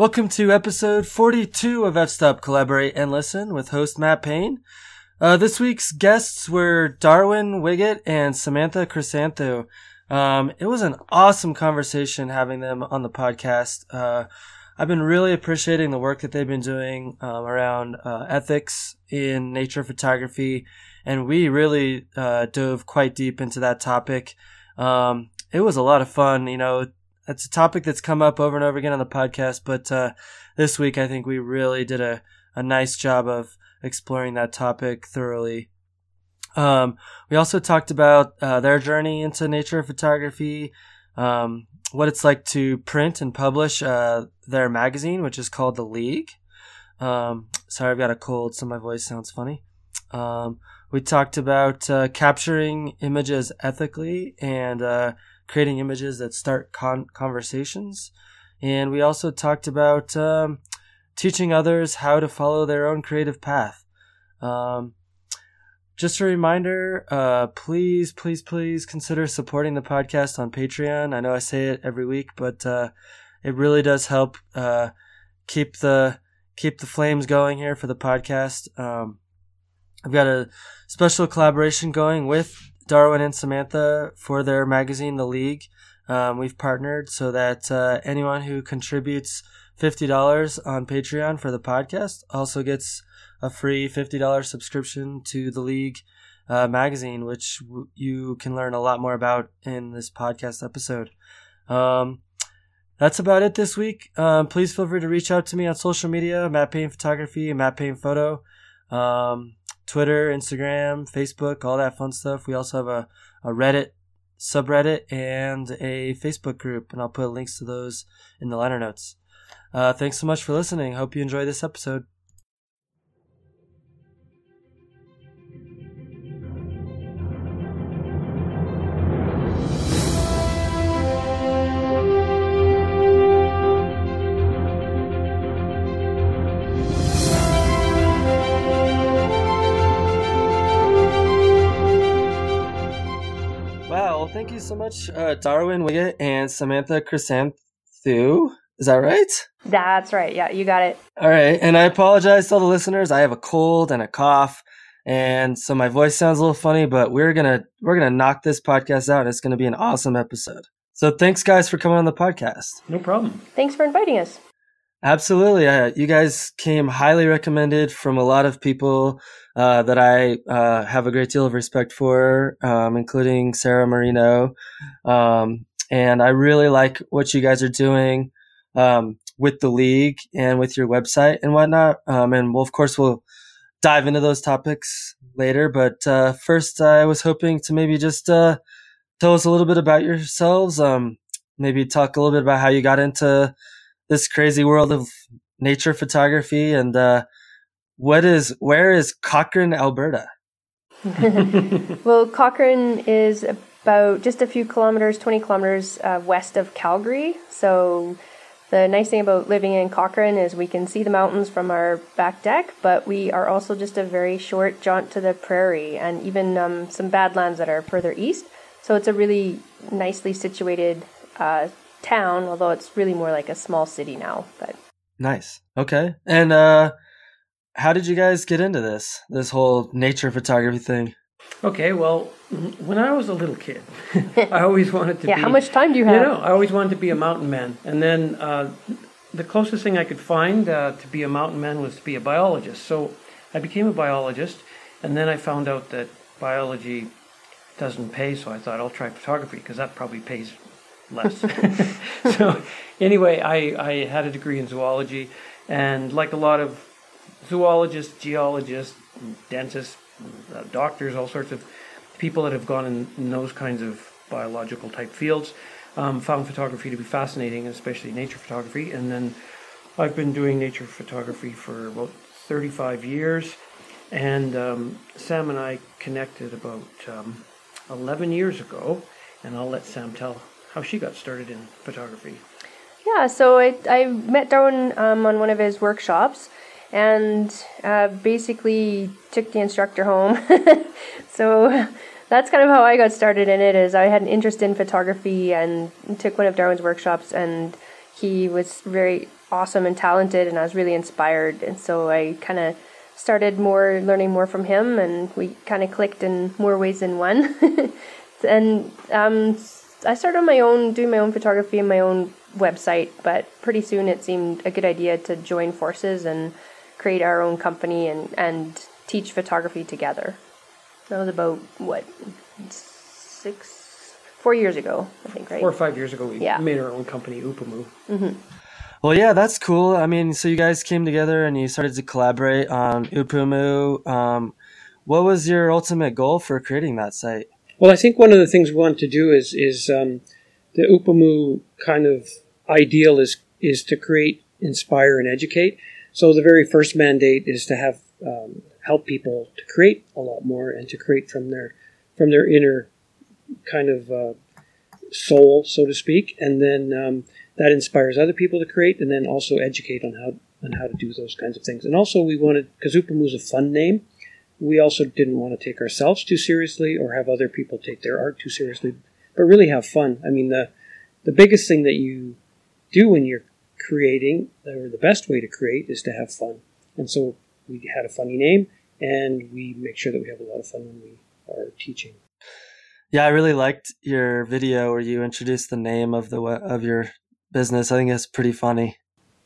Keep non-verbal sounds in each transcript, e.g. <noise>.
Welcome to episode 42 of F-Stop Collaborate and Listen with host Matt Payne. Uh, this week's guests were Darwin Wiggett and Samantha Chrysanthou. Um, it was an awesome conversation having them on the podcast. Uh, I've been really appreciating the work that they've been doing um, around uh, ethics in nature photography, and we really uh, dove quite deep into that topic. Um, it was a lot of fun. You know, it's a topic that's come up over and over again on the podcast, but uh, this week I think we really did a, a nice job of exploring that topic thoroughly. Um, we also talked about uh, their journey into nature photography, um, what it's like to print and publish uh, their magazine, which is called The League. Um, sorry, I've got a cold, so my voice sounds funny. Um, we talked about uh, capturing images ethically and uh, creating images that start con- conversations. And we also talked about um, teaching others how to follow their own creative path. Um, just a reminder, uh, please, please, please consider supporting the podcast on Patreon. I know I say it every week, but uh, it really does help uh, keep the keep the flames going here for the podcast. Um, I've got a special collaboration going with Darwin and Samantha for their magazine, The League. Um, we've partnered so that uh, anyone who contributes $50 on Patreon for the podcast also gets a free $50 subscription to The League uh, magazine, which w- you can learn a lot more about in this podcast episode. Um, that's about it this week. Um, please feel free to reach out to me on social media, Matt Payne Photography and Matt Payne Photo. Um, Twitter, Instagram, Facebook, all that fun stuff. We also have a, a Reddit subreddit and a Facebook group, and I'll put links to those in the liner notes. Uh, thanks so much for listening. Hope you enjoy this episode. Thank you so much, uh, Darwin Wiggett and Samantha Chrysanthou. Is that right? That's right. Yeah, you got it. All right. And I apologize to all the listeners. I have a cold and a cough. And so my voice sounds a little funny, but we're gonna we're gonna knock this podcast out. It's gonna be an awesome episode. So thanks guys for coming on the podcast. No problem. Thanks for inviting us. Absolutely. Uh, you guys came highly recommended from a lot of people uh, that I uh, have a great deal of respect for, um, including Sarah Marino. Um, and I really like what you guys are doing um, with the league and with your website and whatnot. Um, and we'll, of course, we'll dive into those topics later. But uh, first, I was hoping to maybe just uh, tell us a little bit about yourselves. Um, maybe talk a little bit about how you got into this crazy world of nature photography and uh, what is where is Cochrane, Alberta? <laughs> well, Cochrane is about just a few kilometers, 20 kilometers uh, west of Calgary. So the nice thing about living in Cochrane is we can see the mountains from our back deck, but we are also just a very short jaunt to the prairie and even um, some badlands that are further east. So it's a really nicely situated uh, town, although it's really more like a small city now. But nice. Okay. And uh, how did you guys get into this? This whole nature photography thing? Okay, well, when I was a little kid, <laughs> I always wanted to yeah, be. how much time do you have? You know, I always wanted to be a mountain man. And then uh, the closest thing I could find uh, to be a mountain man was to be a biologist. So I became a biologist, and then I found out that biology doesn't pay, so I thought I'll try photography because that probably pays less. <laughs> so anyway, I, I had a degree in zoology, and like a lot of zoologists, geologists, dentists, uh, doctors, all sorts of people that have gone in, in those kinds of biological type fields, um, found photography to be fascinating, especially nature photography. And then I've been doing nature photography for about 35 years, and um, Sam and I connected about um, 11 years ago, and I'll let Sam tell how she got started in photography. Yeah, so I, I met Darwin um, on one of his workshops and uh, basically took the instructor home. <laughs> so that's kind of how I got started in it. Is I had an interest in photography and took one of Darwin's workshops, and he was very awesome and talented, and I was really inspired. And so I kind of started more learning more from him, and we kind of clicked in more ways than one. <laughs> and um, I started on my own, doing my own photography and my own website. But pretty soon, it seemed a good idea to join forces and create our own company and and teach photography together. That was about what six, four years ago, I think, right? Four or five years ago, we Yeah. made our own company, oopoomoo. Well, yeah, that's cool. I mean, so you guys came together and you started to collaborate on oopoomoo. Um, what was your ultimate goal for creating that site? Well, I think one of the things we want to do is is um, the oopoomoo kind of ideal is is to create, inspire, and educate. So the very first mandate is to have um, help people to create a lot more and to create from their from their inner kind of uh, soul, so to speak, and then um, that inspires other people to create, and then also educate on how on how to do those kinds of things. And also, we wanted because oopoomoo is a fun name we also didn't want to take ourselves too seriously or have other people take their art too seriously, but really have fun. I mean, the the biggest thing that you do when you're creating, or the best way to create, is to have fun. And so we had a funny name, and we make sure that we have a lot of fun when we are teaching. Yeah, I really liked your video where you introduced the name of the of your business. I think it's pretty funny.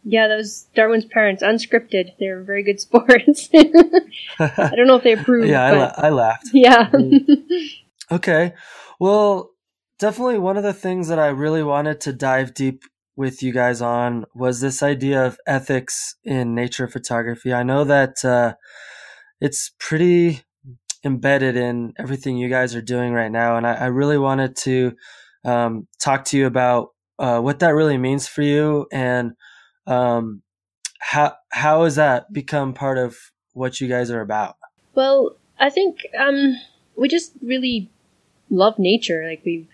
Yeah, that was Darwin's parents, unscripted. They were very good <laughs> sports. <laughs> I don't know if they approved. yeah, I, la- I laughed. yeah. <laughs> Okay. Well, definitely one of the things that I really wanted to dive deep with you guys on was this idea of ethics in nature photography. I know that uh, it's pretty embedded in everything you guys are doing right now, and I, I really wanted to um, talk to you about uh, what that really means for you and um, how how has that become part of what you guys are about. Well, I think um, we just really love nature. Like we,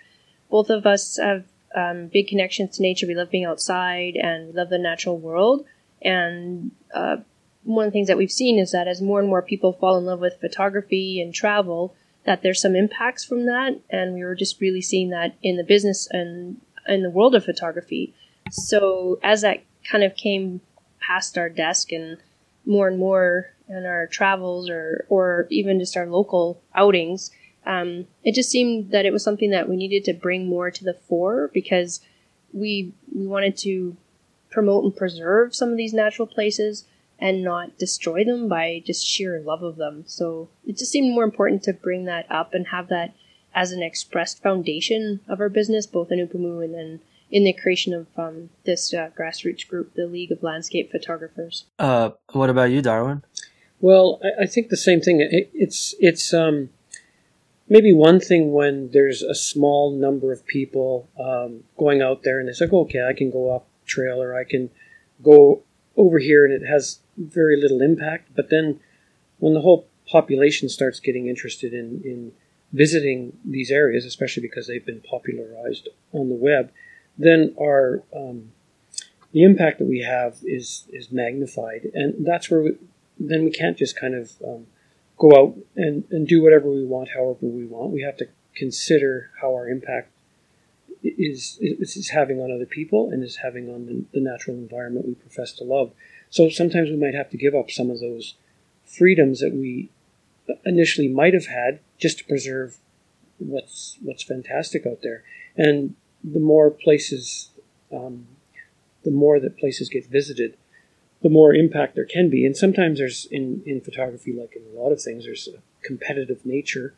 both of us have um, big connections to nature. We love being outside and we love the natural world. And uh, one of the things that we've seen is that as more and more people fall in love with photography and travel, that there's some impacts from that. And we were just really seeing that in the business and in the world of photography. So as that kind of came past our desk and more and more in our travels or or even just our local outings, um, it just seemed that it was something that we needed to bring more to the fore because we we wanted to promote and preserve some of these natural places and not destroy them by just sheer love of them. So it just seemed more important to bring that up and have that as an expressed foundation of our business, both in oopoomoo and then in the creation of um, this uh, grassroots group, the League of Landscape Photographers. Uh, what about you, Darwin? Well, I, I think the same thing. It, it's it's um, maybe one thing when there's a small number of people um, going out there and they say, "Okay, I can go off trail or I can go over here," and it has very little impact. But then when the whole population starts getting interested in, in visiting these areas, especially because they've been popularized on the web, then our um, the impact that we have is is magnified, and that's where we, then we can't just kind of um, go out and, and do whatever we want, however we want. We have to consider how our impact is is, having on other people and is having on the, the natural environment we profess to love. So sometimes we might have to give up some of those freedoms that we initially might have had just to preserve what's what's fantastic out there. And the more places, um, the more that places get visited, the more impact there can be. And sometimes there's in in photography, like in a lot of things, there's a competitive nature,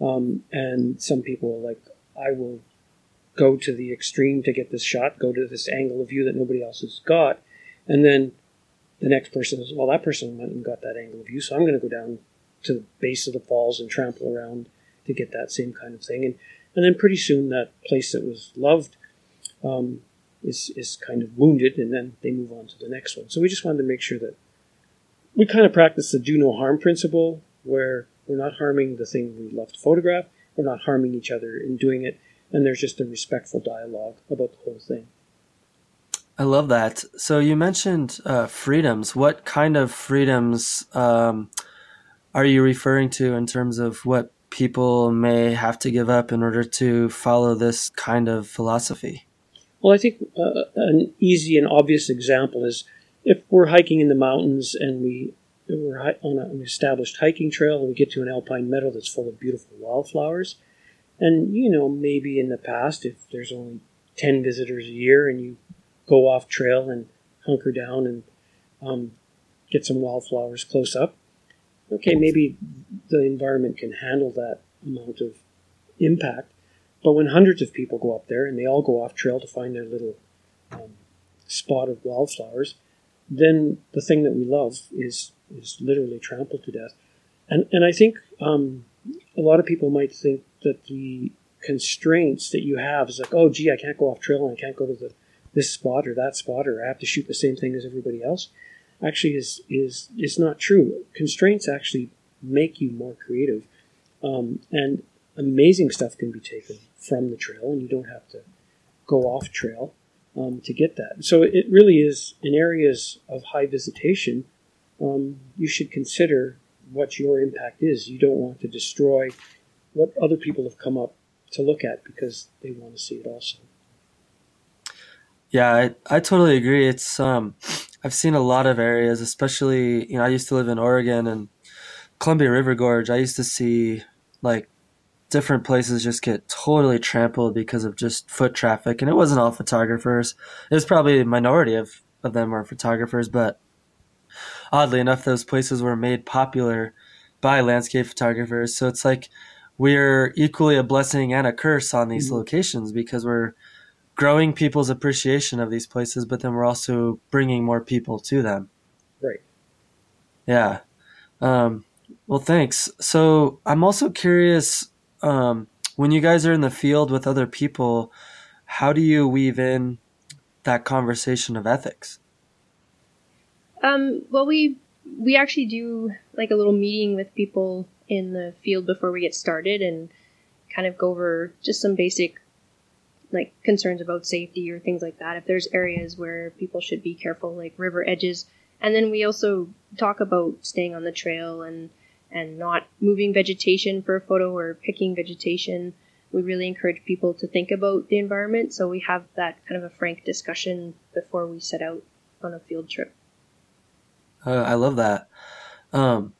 um, and some people are like, I will go to the extreme to get this shot, go to this angle of view that nobody else has got, and then the next person is, well, that person went and got that angle of view, so I'm going to go down to the base of the falls and trample around to get that same kind of thing. And, and then pretty soon that place that was loved um, is, is kind of wounded, and then they move on to the next one. So we just wanted to make sure that we kind of practice the do no harm principle, where we're not harming the thing we love to photograph, we're not harming each other in doing it, and there's just a respectful dialogue about the whole thing. I love that. So you mentioned uh, freedoms. What kind of freedoms um, are you referring to in terms of what people may have to give up in order to follow this kind of philosophy? Well, I think uh, an easy and obvious example is if we're hiking in the mountains and we we're on an established hiking trail and we get to an alpine meadow that's full of beautiful wildflowers, and you know maybe in the past if there's only ten visitors a year and you go off trail and hunker down and um, get some wildflowers close up, okay, maybe the environment can handle that amount of impact. But when hundreds of people go up there and they all go off trail to find their little um, spot of wildflowers, then the thing that we love is is literally trampled to death. And and I think um, a lot of people might think that the constraints that you have is like, oh, gee, I can't go off trail and I can't go to the this spot or that spot or I have to shoot the same thing as everybody else. Actually, is is is not true. Constraints actually make you more creative, um, and amazing stuff can be taken from the trail, and you don't have to go off trail um, to get that. So it really is in areas of high visitation. Um, you should consider what your impact is. You don't want to destroy what other people have come up to look at because they want to see it also. Yeah, I, I totally agree. It's um, I've seen a lot of areas, especially you know I used to live in Oregon and Columbia River Gorge. I used to see like different places just get totally trampled because of just foot traffic. And it wasn't all photographers. It was probably a minority of, of them are photographers, but oddly enough, those places were made popular by landscape photographers. So it's like we're equally a blessing and a curse on these mm-hmm. locations because we're growing people's appreciation of these places, but then we're also bringing more people to them. Right. Yeah. Um, well, thanks. So I'm also curious um, when you guys are in the field with other people, how do you weave in that conversation of ethics? Um, well, we we actually do like a little meeting with people in the field before we get started and kind of go over just some basic like concerns about safety or things like that. If there's areas where people should be careful, like river edges, and then we also talk about staying on the trail and and not moving vegetation for a photo or picking vegetation. We really encourage people to think about the environment, so we have that kind of a frank discussion before we set out on a field trip. Uh, I love that. Um,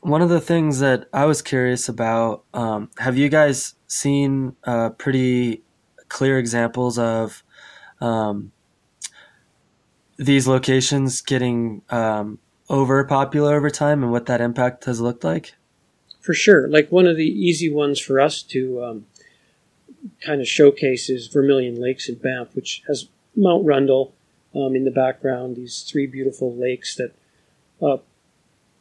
one of the things that I was curious about um, have you guys seen pretty clear examples of um, these locations getting um, over popular over time and what that impact has looked like? For sure. Like one of the easy ones for us to um, kind of showcase is Vermilion Lakes in Banff, which has Mount Rundle um, in the background, these three beautiful lakes that uh,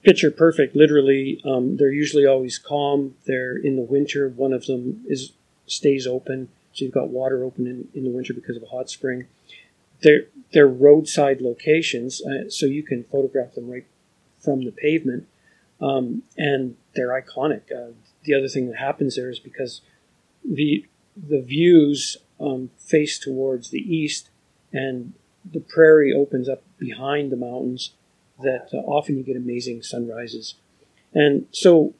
picture perfect. Literally, um, they're usually always calm. They're in the winter. One of them is stays open, so you've got water open in, in the winter because of a hot spring. They're they're roadside locations, uh, so you can photograph them right from the pavement, um, and they're iconic. Uh, the other thing that happens there is because the the views um, face towards the east, and the prairie opens up behind the mountains. That uh, often you get amazing sunrises, and so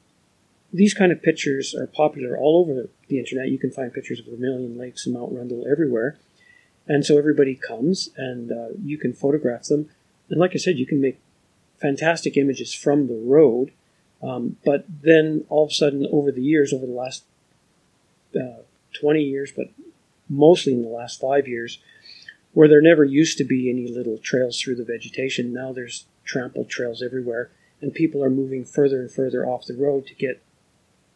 these kind of pictures are popular all over the internet. You can find pictures of Vermilion Lakes and Mount Rundle everywhere. And so everybody comes and uh, you can photograph them. And like I said, you can make fantastic images from the road. Um, but then all of a sudden, over the years, over the last uh, 20 years, but mostly in the last five years, where there never used to be any little trails through the vegetation, now there's trampled trails everywhere. And people are moving further and further off the road to get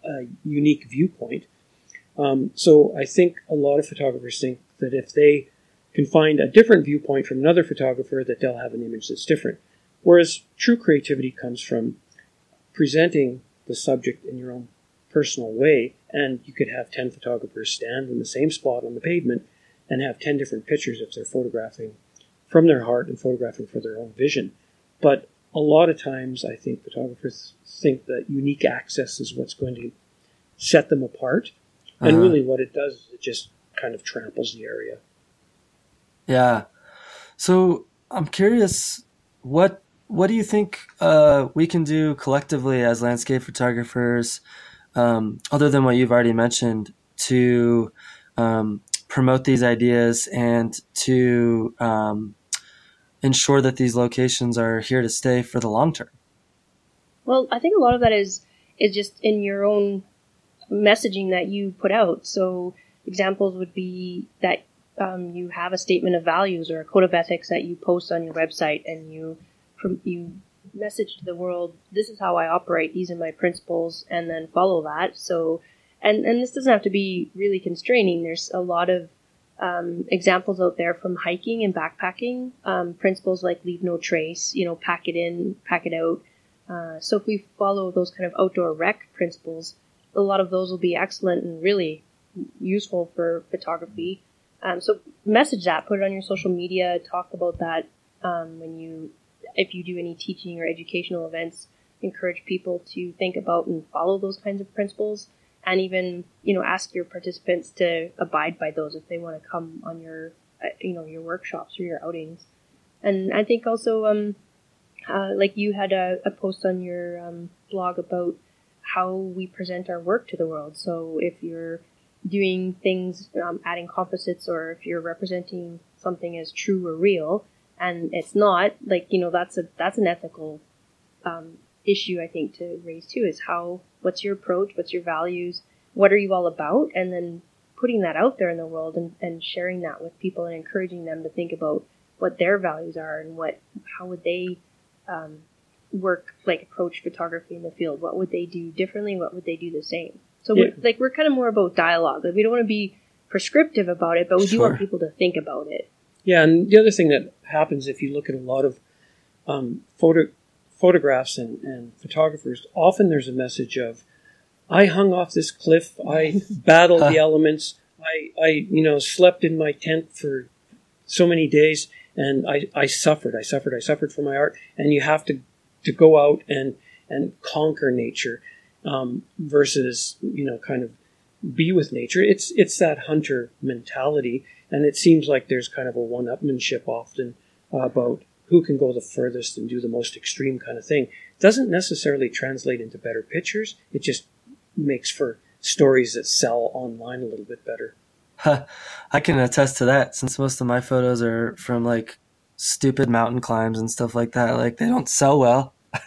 a unique viewpoint. Um, so I think a lot of photographers think that if they can find a different viewpoint from another photographer that they'll have an image that's different. Whereas true creativity comes from presenting the subject in your own personal way, and you could have 10 photographers stand in the same spot on the pavement and have 10 different pictures if they're photographing from their heart and photographing for their own vision. But a lot of times, I think photographers think that unique access is what's going to set them apart. And uh-huh. really, what it does is it just kind of tramples the area. Yeah. So I'm curious, what what do you think uh, we can do collectively as landscape photographers, um, other than what you've already mentioned, to um, promote these ideas and to um, ensure that these locations are here to stay for the long term? Well, I think a lot of that is is just in your own messaging that you put out. So examples would be that um, you have a statement of values or a code of ethics that you post on your website, and you you message to the world, "This is how I operate. These are my principles," and then follow that. So, and and this doesn't have to be really constraining. There's a lot of um, examples out there from hiking and backpacking. Um, principles like leave no trace. You know, pack it in, pack it out. Uh, so if we follow those kind of outdoor rec principles, a lot of those will be excellent and really useful for photography. Um, so message that, put it on your social media, talk about that um, when you, if you do any teaching or educational events, encourage people to think about and follow those kinds of principles, and even you know ask your participants to abide by those if they want to come on your, uh, you know, your workshops or your outings. And I think also, um, uh, like you had a, a post on your um, blog about how we present our work to the world. So if you're doing things, um, adding composites, or if you're representing something as true or real, and it's not, like you know, that's a that's an ethical um, issue I think to raise too. Is how what's your approach, what's your values, what are you all about, and then putting that out there in the world and, and sharing that with people and encouraging them to think about what their values are and what how would they um, work like approach photography in the field what would they do differently what would they do the same so yeah. we're, like we're kind of more about dialogue. Like we don't want to be prescriptive about it, but we sure. do want people to think about it. Yeah, and the other thing that happens if you look at a lot of um, photo photographs and, and photographers, often there's a message of, "I hung off this cliff. I <laughs> battled the elements. I, I, you know, slept in my tent for so many days, and I, I suffered. I suffered. I suffered for my art. And you have to to go out and and conquer nature." um, versus you know kind of be with nature. It's it's that hunter mentality, and it seems like there's kind of a one-upmanship often uh, about who can go the furthest and do the most extreme kind of thing. Doesn't necessarily translate into better pictures. It just makes for stories that sell online a little bit better. I can attest to that since most of my photos are from like stupid mountain climbs and stuff like that. Like they don't sell well. <laughs>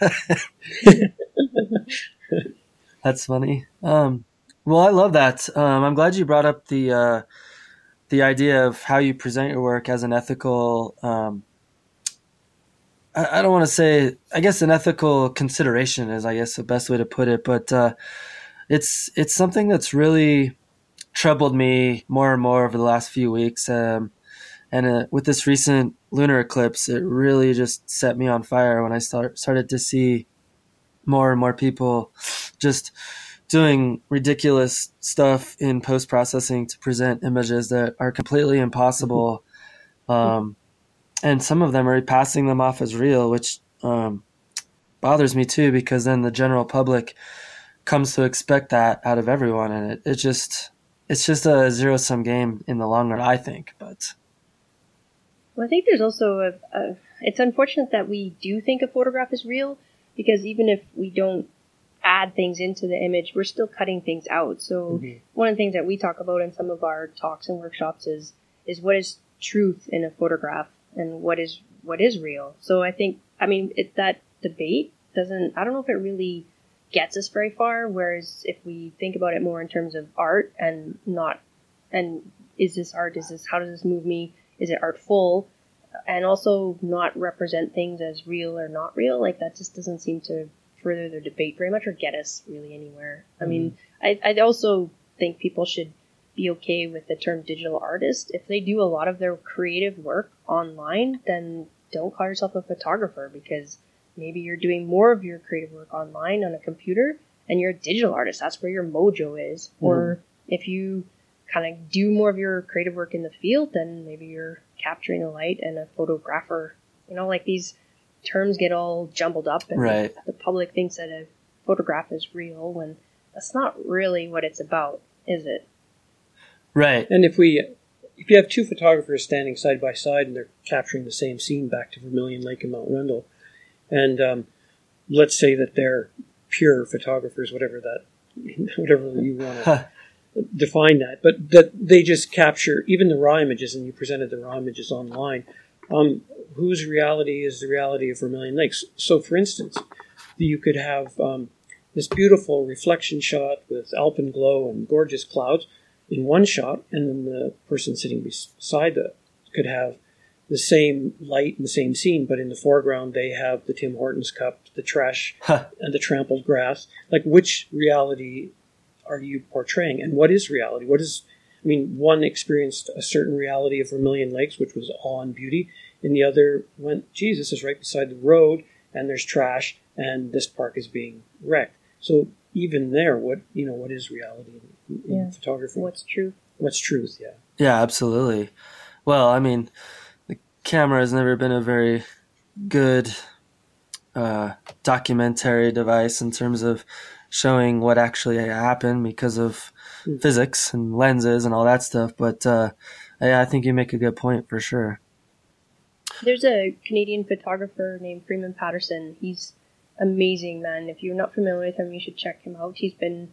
That's funny. Um, well, I love that. Um, I'm glad you brought up the uh, the idea of how you present your work as an ethical. Um, I, I, don't want to say. I guess an ethical consideration is, I guess, the best way to put it. But uh, it's it's something that's really troubled me more and more over the last few weeks. Um, and uh, with this recent lunar eclipse, it really just set me on fire when I start started to see more and more people just doing ridiculous stuff in post processing to present images that are completely impossible. Um, and some of them are passing them off as real, which um, bothers me too, because then the general public comes to expect that out of everyone, and it, it just it's just a zero sum game in the long run, I think. But well, I think there's also a, a it's unfortunate that we do think a photograph is real because even if we don't add things into the image, we're still cutting things out. So mm-hmm. one of the things that we talk about in some of our talks and workshops is is what is truth in a photograph and what is what is real. So I think I mean it, that debate doesn't I don't know if it really gets us very far. Whereas if we think about it more in terms of art and not and is this art? Is this how does this move me? Is it artful? And also not represent things as real or not real. Like that just doesn't seem to further the debate very much or get us really anywhere. I mean, mm-hmm. I, I also think people should be okay with the term digital artist. If they do a lot of their creative work online, then don't call yourself a photographer because maybe you're doing more of your creative work online on a computer and you're a digital artist. That's where your mojo is. Mm-hmm. Or if you kind of do more of your creative work in the field, then maybe you're capturing the light and a photographer. You know, like these terms get all jumbled up and right. the public thinks that a photograph is real when that's not really what it's about, is it? Right. And if we if you have two photographers standing side by side and they're capturing the same scene back to Vermilion Lake and Mount Rundle, and um, let's say that they're pure photographers, whatever that, <laughs> whatever you want to define that, but that they just capture even the raw images, and you presented the raw images online. Um, whose reality is the reality of Vermilion Lakes? So, for instance, you could have um, this beautiful reflection shot with alpenglow and gorgeous clouds in one shot, and then the person sitting beside the could have the same light and the same scene, but in the foreground they have the Tim Hortons cup, the trash, <laughs> huh. and the trampled grass. Like, which reality are you portraying, and what is reality? What is I mean, one experienced a certain reality of Vermilion Lakes, which was awe and beauty, and the other went, Jesus is right beside the road, and there's trash, and this park is being wrecked. So even there, what you know, what is reality in, in yeah. photography? What's truth? What's truth? Yeah. Yeah, absolutely. Well, I mean, the camera has never been a very good uh, documentary device in terms of showing what actually happened because of mm. physics and lenses and all that stuff. But uh, yeah, I think you make a good point for sure. There's a Canadian photographer named Freeman Patterson. He's amazing, man. If you're not familiar with him, you should check him out. He's been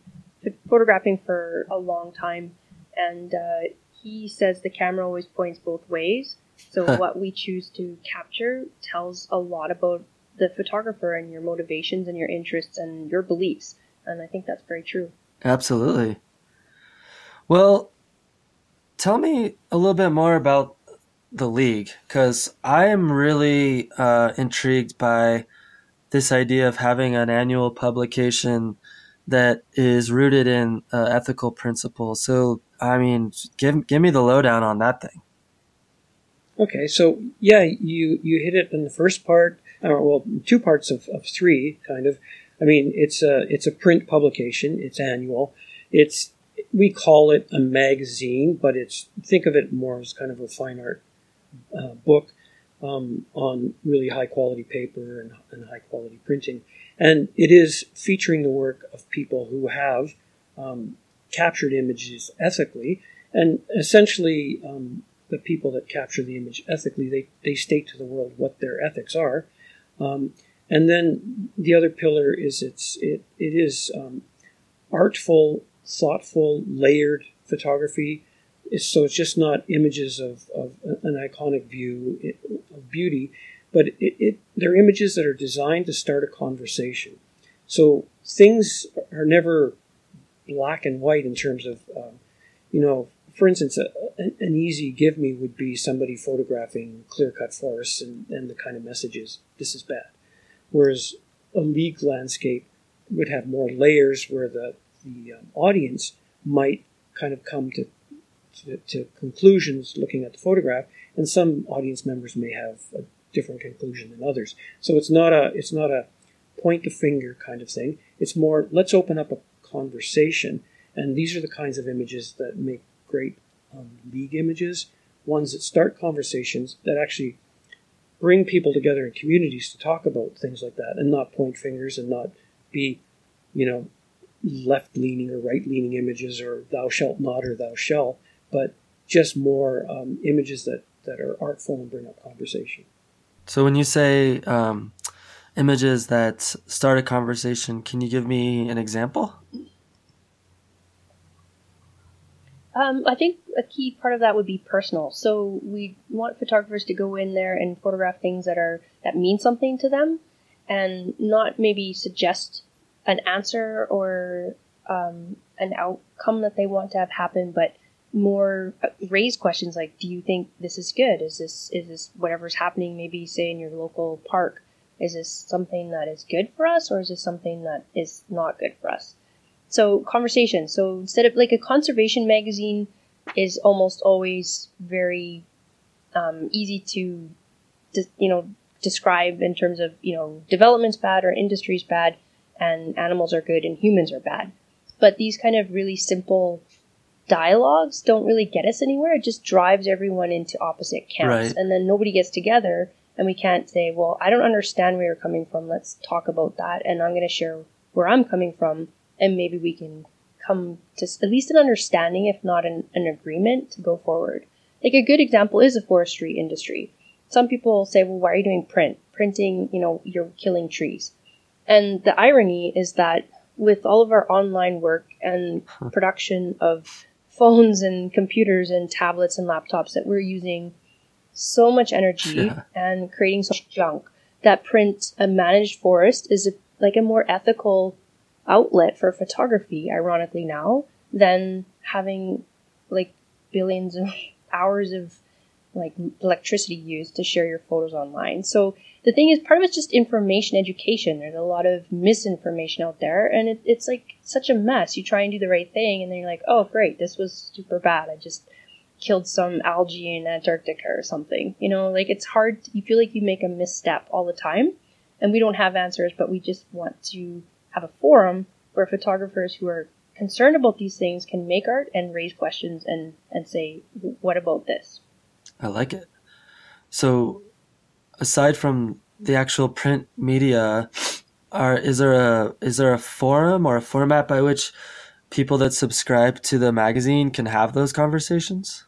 photographing for a long time, and uh, he says the camera always points both ways. So what we choose to capture tells a lot about the photographer and your motivations and your interests and your beliefs. And I think that's very true. Absolutely. Well, tell me a little bit more about the league because I am really uh, intrigued by this idea of having an annual publication that is rooted in uh, ethical principles. So, I mean, give give me the lowdown on that thing. Okay, so yeah, you you hit it in the first part. Uh, well, two parts of, of three, kind of. I mean, it's a it's a print publication. It's annual. It's we call it a magazine, but it's think of it more as kind of a fine art uh, book um, on really high quality paper and, and, high quality printing, and it is featuring the work of people who have um, captured images ethically, and essentially um, the people that capture the image ethically, they they state to the world what their ethics are. Um, and then the other pillar is it's it it is um, artful, thoughtful, layered photography. It's, so it's just not images of, of an iconic view of beauty, but it, it, they're images that are designed to start a conversation. So things are never black and white in terms of, um, you know, for instance, a, an easy give me would be somebody photographing clear cut forests and, and the kind of messages, this is bad whereas a league landscape would have more layers where the, the um, audience might kind of come to, to, to, conclusions looking at the photograph, and some audience members may have a different conclusion than others. So it's not a it's not a point the finger kind of thing. It's more let's open up a conversation, and these are the kinds of images that make great um, league images, ones that start conversations that actually bring people together in communities to talk about things like that and not point fingers and not be, you know, left leaning or right leaning images or thou shalt not or thou shall, but just more um, images that, that are artful and bring up conversation. So when you say um, images that start a conversation, can you give me an example? Um, I think a key part of that would be personal. So we want photographers to go in there and photograph things that are that mean something to them, and not maybe suggest an answer or um, an outcome that they want to have happen, but more uh, raise questions like, "Do you think this is good? Is this is this whatever's happening? Maybe say in your local park." Is this something that is good for us, or is this something that is not good for us? So conversation. So instead of like a conservation magazine is almost always very um, easy to, you know, describe in terms of you know development's bad or industry's bad, and animals are good and humans are bad. But these kind of really simple dialogues don't really get us anywhere. It just drives everyone into opposite camps, right. and then nobody gets together, and we can't say, "Well, I don't understand where you're coming from. Let's talk about that," and I'm going to share where I'm coming from and maybe we can come to at least an understanding, if not an, an agreement, to go forward. Like a good example is the forestry industry. Some people say, well, why are you doing print? Printing, you know, you're killing trees. And the irony is that with all of our online work and production of phones and computers and tablets and laptops that we're using so much energy Yeah. and creating so much junk that print a managed forest is a, like a more ethical outlet for photography ironically now than having like billions of <laughs> hours of like electricity used to share your photos online so the thing is part of it's just information education. There's a lot of misinformation out there and it, it's like such a mess. You try and do the right thing and then you're like oh great this was super bad. I just killed some algae in antarctica or something. You know like it's hard you feel like you make a misstep all the time and we don't have answers but we just want to have a forum where photographers who are concerned about these things can make art and raise questions and and say what about this? I like it. So, aside from the actual print media, are is there a is there a forum or a format by which people that subscribe to the magazine can have those conversations?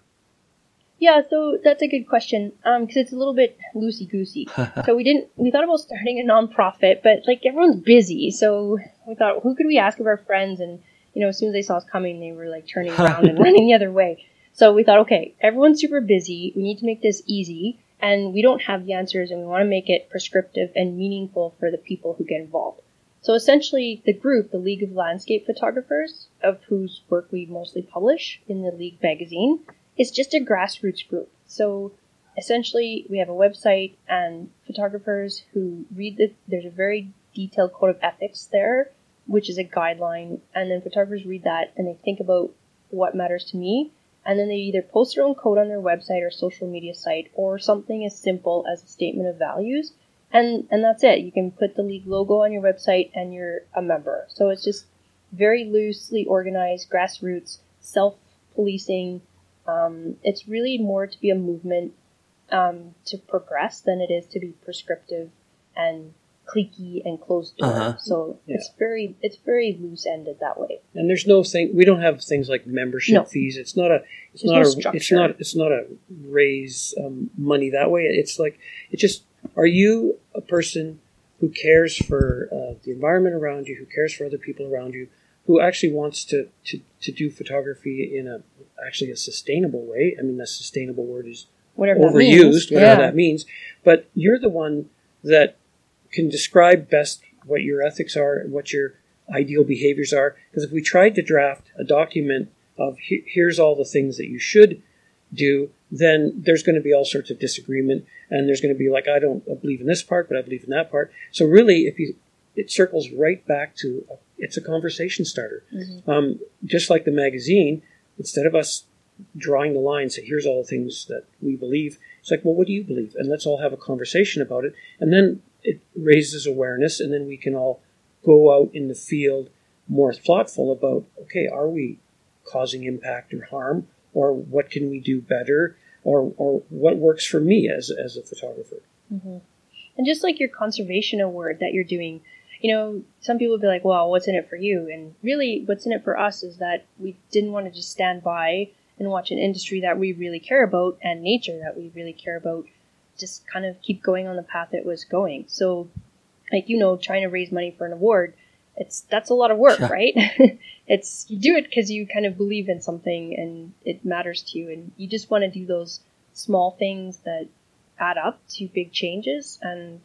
Yeah, so that's a good question. Um, because it's a little bit loosey goosey. <laughs> so we didn't. We thought about starting a nonprofit, but like everyone's busy, so we thought, who could we ask of our friends? And you know, as soon as they saw us coming, they were like turning around and <laughs> running the other way. So we thought, okay, everyone's super busy. We need to make this easy, and we don't have the answers, and we want to make it prescriptive and meaningful for the people who get involved. So essentially, the group, the League of Landscape Photographers, of whose work we mostly publish in the League magazine, is just a grassroots group. So essentially, we have a website and photographers who read the. There's a very detailed code of ethics there, which is a guideline, and then photographers read that and they think about what matters to me, and then they either post their own code on their website or social media site, or something as simple as a statement of values, and and that's it. You can put the league logo on your website, and you're a member. So it's just very loosely organized, grassroots, self-policing. Um, it's really more to be a movement um, to progress than it is to be prescriptive and cliquey and closed door. Uh-huh. So it's very it's very loose ended that way. And there's no thing. We don't have things like membership No. fees. It's not a. It's There's not no a. It's not. It's not a raise um, money that way. It's like it just. Are you a person who cares for uh, the environment around you? Who cares for other people around you? Who actually wants to, to, to do photography in a actually a sustainable way? I mean, the sustainable word is Whatever that overused, means. whatever Yeah. that means. But you're the one that can describe best what your ethics are and what your ideal behaviors are. Because if we tried to draft a document of here's all the things that you should do, then there's going to be all sorts of disagreement, and there's going to be like, I don't believe in this part, but I believe in that part. So really, if you, it circles right back to a, it's a conversation starter. Um, just like the magazine, instead of us drawing the line, say, here's all the things that we believe. It's like, well, what do you believe? And let's all have a conversation about it. And then it raises awareness, and then we can all go out in the field more thoughtful about, okay, are we causing impact or harm? Or what can we do better? Or, or what works for me as, as a photographer? Mm-hmm. And just like your conservation award that you're doing, you know, some people would be like, well, what's in it for you? And really, what's in it for us is that we didn't want to just stand by and watch an industry that we really care about and nature that we really care about just kind of keep going on the path it was going. So, like, you know, trying to raise money for an award, it's that's a lot of work, Yeah. right? <laughs> it's you do it because you kind of believe in something and it matters to you, and you just want to do those small things that add up to big changes and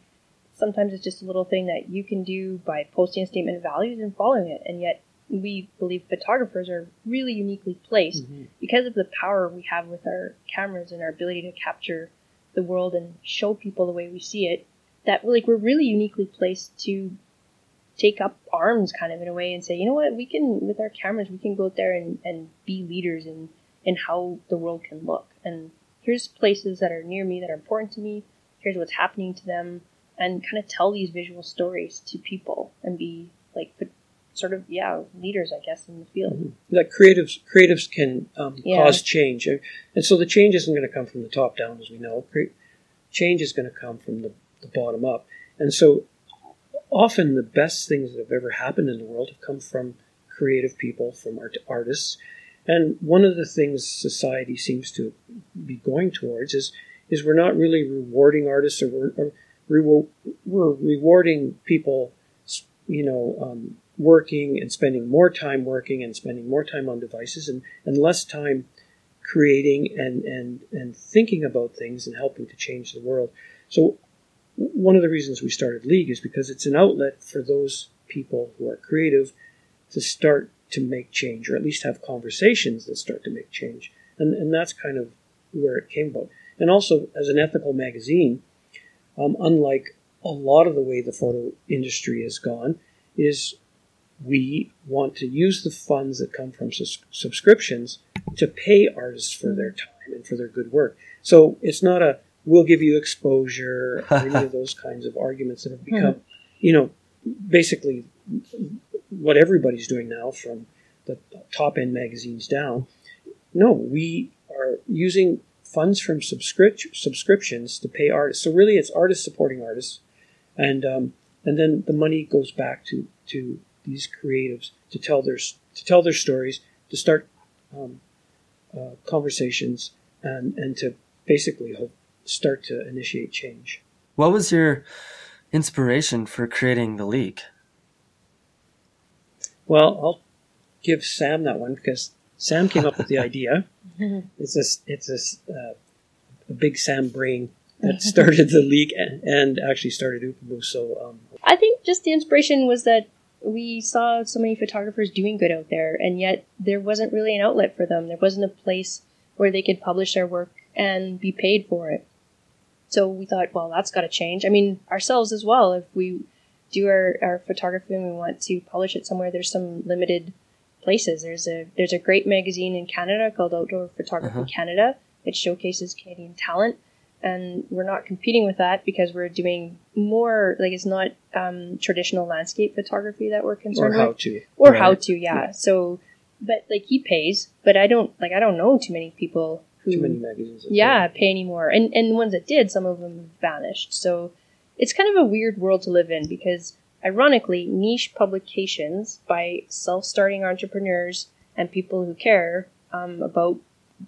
sometimes it's just a little thing that you can do by posting a statement of values and following it and yet we believe photographers are really uniquely placed mm-hmm. because of the power we have with our cameras and our ability to capture the world and show people the way we see it that like we're really uniquely placed to take up arms kind of in a way and say you know what? We can with our cameras we can go out there and, and be leaders in in how the world can look. And here's places that are near me that are important to me. Here's what's happening to them. And kind of tell these visual stories to people and be like put- sort of yeah leaders i guess in the field. Like creatives, creatives can um, Yeah. cause change, and so the change isn't going to come from the top down, as we know. Cre- Change is going to come from the, the bottom up, and so often the best things that have ever happened in the world have come from creative people, from art- artists, and one of the things society seems to be going towards is is we're not really rewarding artists, or we're, or we're rewarding people, you know, um, working and spending more time working and spending more time on devices and, and less time creating and, and, and thinking about things and helping to change the world. So one of the reasons we started League is because it's an outlet for those people who are creative to start to make change or at least have conversations that start to make change. And, and that's kind of where it came about. And also, as an ethical magazine, um, unlike a lot of the way the photo industry has gone, is we want to use the funds that come from sus- subscriptions to pay artists for their time and for their good work. So it's not a we'll give you exposure or any of <laughs> those kinds of arguments that have become, you know, basically what everybody's doing now from the top end magazines down. No, we are using funds from subscrip- subscriptions to pay artists. So really, it's artists supporting artists, and um, and then the money goes back to to these creatives to tell their to tell their stories, to start um, uh, conversations, and and to basically hope, start to initiate change. What was your inspiration for creating the league? Well, I'll give Sam that one because Sam came up with the <laughs> idea. <laughs> It's a it's a, uh, a big Sam brain that started the league and, and actually started oopoomoo. So um, I think just the inspiration was that we saw so many photographers doing good out there, and yet there wasn't really an outlet for them. There wasn't a place where they could publish their work and be paid for it. So we thought, well, that's got to change. I mean, ourselves as well. If we do our, our photography and we want to publish it somewhere, there's some limited places. There's a there's a great magazine in Canada called Outdoor Photography Uh-huh. Canada. It showcases Canadian talent, and we're not competing with that because we're doing more like it's not um, traditional landscape photography that we're concerned about. or how with, to or Right. how to, yeah. So, but like he pays, but I don't like I don't know too many people who too many magazines. yeah do. pay anymore, and and the ones that did, some of them vanished. So it's kind of a weird world to live in because ironically, niche publications by self-starting entrepreneurs and people who care um, about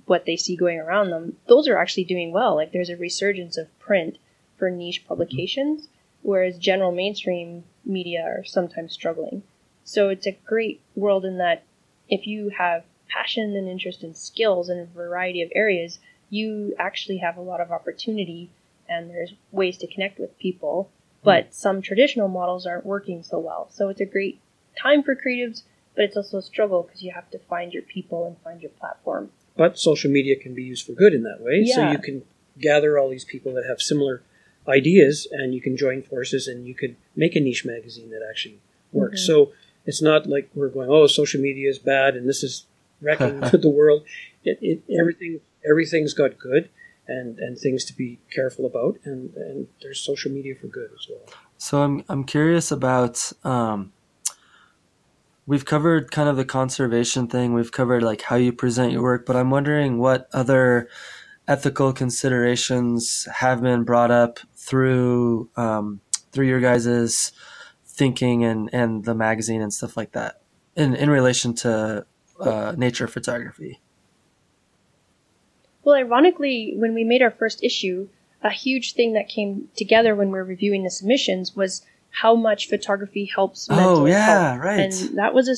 what they see going around them, those are actually doing well. Like there's a resurgence of print for niche publications, whereas general mainstream media are sometimes struggling. So it's a great world in that if you have passion and interest and skills in a variety of areas, you actually have a lot of opportunity and there's ways to connect with people. Hmm. But some traditional models aren't working so well. So it's a great time for creatives, but it's also a struggle because you have to find your people and find your platform. But social media can be used for good in that way. Yeah. So you can gather all these people that have similar ideas and you can join forces and you could make a niche magazine that actually works. So it's not like we're going, oh, social media is bad and this is wrecking <laughs> the world. It, it, everything, everything's got good and, and things to be careful about. And, and there's social media for good as well. So I'm I'm curious about um, we've covered kind of the conservation thing. We've covered like how you present your work, but I'm wondering what other ethical considerations have been brought up through um, through your guys's thinking and and the magazine and stuff like that in in relation to uh, nature photography. Well, ironically, when we made our first issue, a huge thing that came together when we were reviewing the submissions was how much photography helps mental Oh yeah, health. right. And that was a,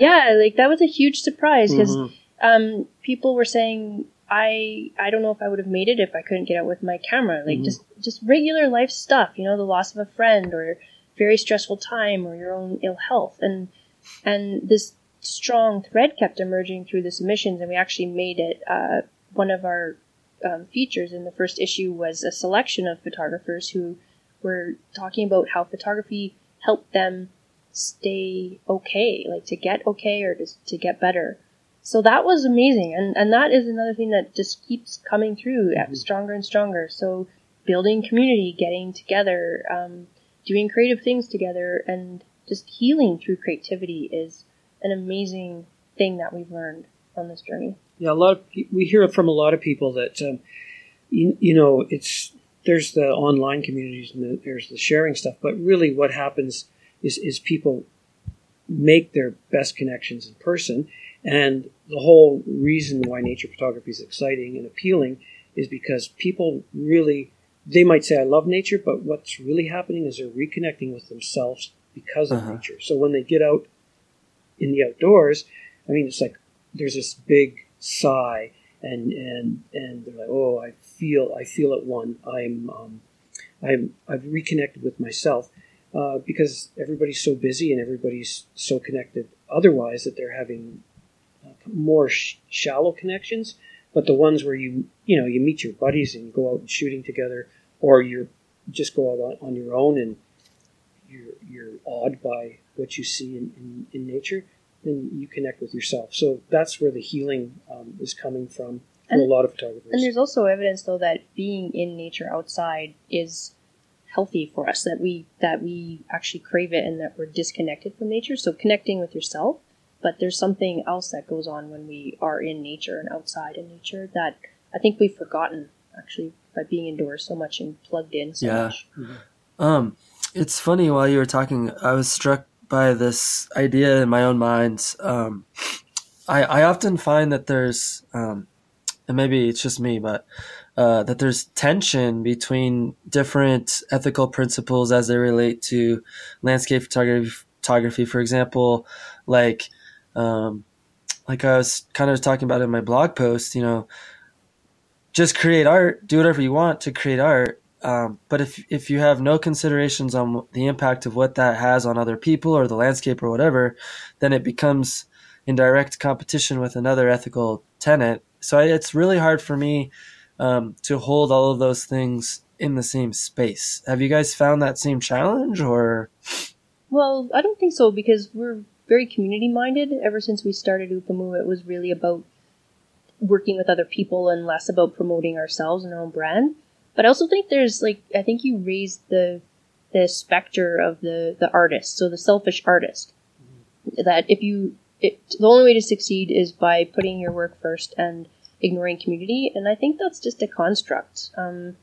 yeah, like that was a huge surprise because Mhm. um, people were saying, I I don't know if I would have made it if I couldn't get out with my camera. Like Mhm. just just regular life stuff, you know, the loss of a friend or very stressful time or your own ill health, and and this strong thread kept emerging through the submissions, and we actually made it uh, one of our um, features in the first issue was a selection of photographers who were talking about how photography helped them stay okay, like to get okay or to, to get better. So that was amazing, and and that is another thing that just keeps coming through uh, stronger and stronger. So building community, getting together, um, doing creative things together, and just healing through creativity is an amazing thing that we've learned on this journey. Yeah, a lot of we hear from a lot of people that um, you, you know it's there's the online communities and the, there's the sharing stuff, but really what happens is is people make their best connections in person, and the whole reason why nature photography is exciting and appealing is because people really they might say I love nature, but what's really happening is they're reconnecting with themselves because of Uh-huh. nature. So when they get out in the outdoors, I mean, it's like there's this big sigh, and and and they're like, oh, I feel I feel at one. I'm um, I'm I've reconnected with myself uh, because everybody's so busy and everybody's so connected otherwise that they're having uh, more sh- shallow connections. But the ones where you you know you meet your buddies and you go out and shooting together, or you just go out on, on your own and you're you're awed by what you see in, in, in nature, then you connect with yourself. So that's where the healing um, is coming from for And- a lot of photographers. And there's also evidence though that being in nature outside is healthy for us that we that we actually crave it and that we're disconnected from nature so connecting with yourself but there's something else that goes on when we are in nature and outside in nature that i think we've forgotten actually by being indoors so much and plugged in so Yeah. much Um, it's funny while you were talking, I was struck by this idea in my own mind. Um, I, I often find that there's, um, and maybe it's just me, but uh, that there's tension between different ethical principles as they relate to landscape photography. Photography, for example, like, um, like I was kind of talking about in my blog post, you know, just create art, do whatever you want to create art. Um, but if if you have no considerations on the impact of what that has on other people or the landscape or whatever, then it becomes in direct competition with another ethical tenet. So I, it's really hard for me um, to hold all of those things in the same space. Have you guys found that same challenge, or Well, I don't think so because we're very community minded. Ever since we started oopoomoo, it was really about working with other people and less about promoting ourselves and our own brand. But I also think there's like I think you raised the the specter of the the artist, so the selfish artist. That if you it, the only way to succeed is by putting your work first and ignoring community, and I think that's just a construct. Um,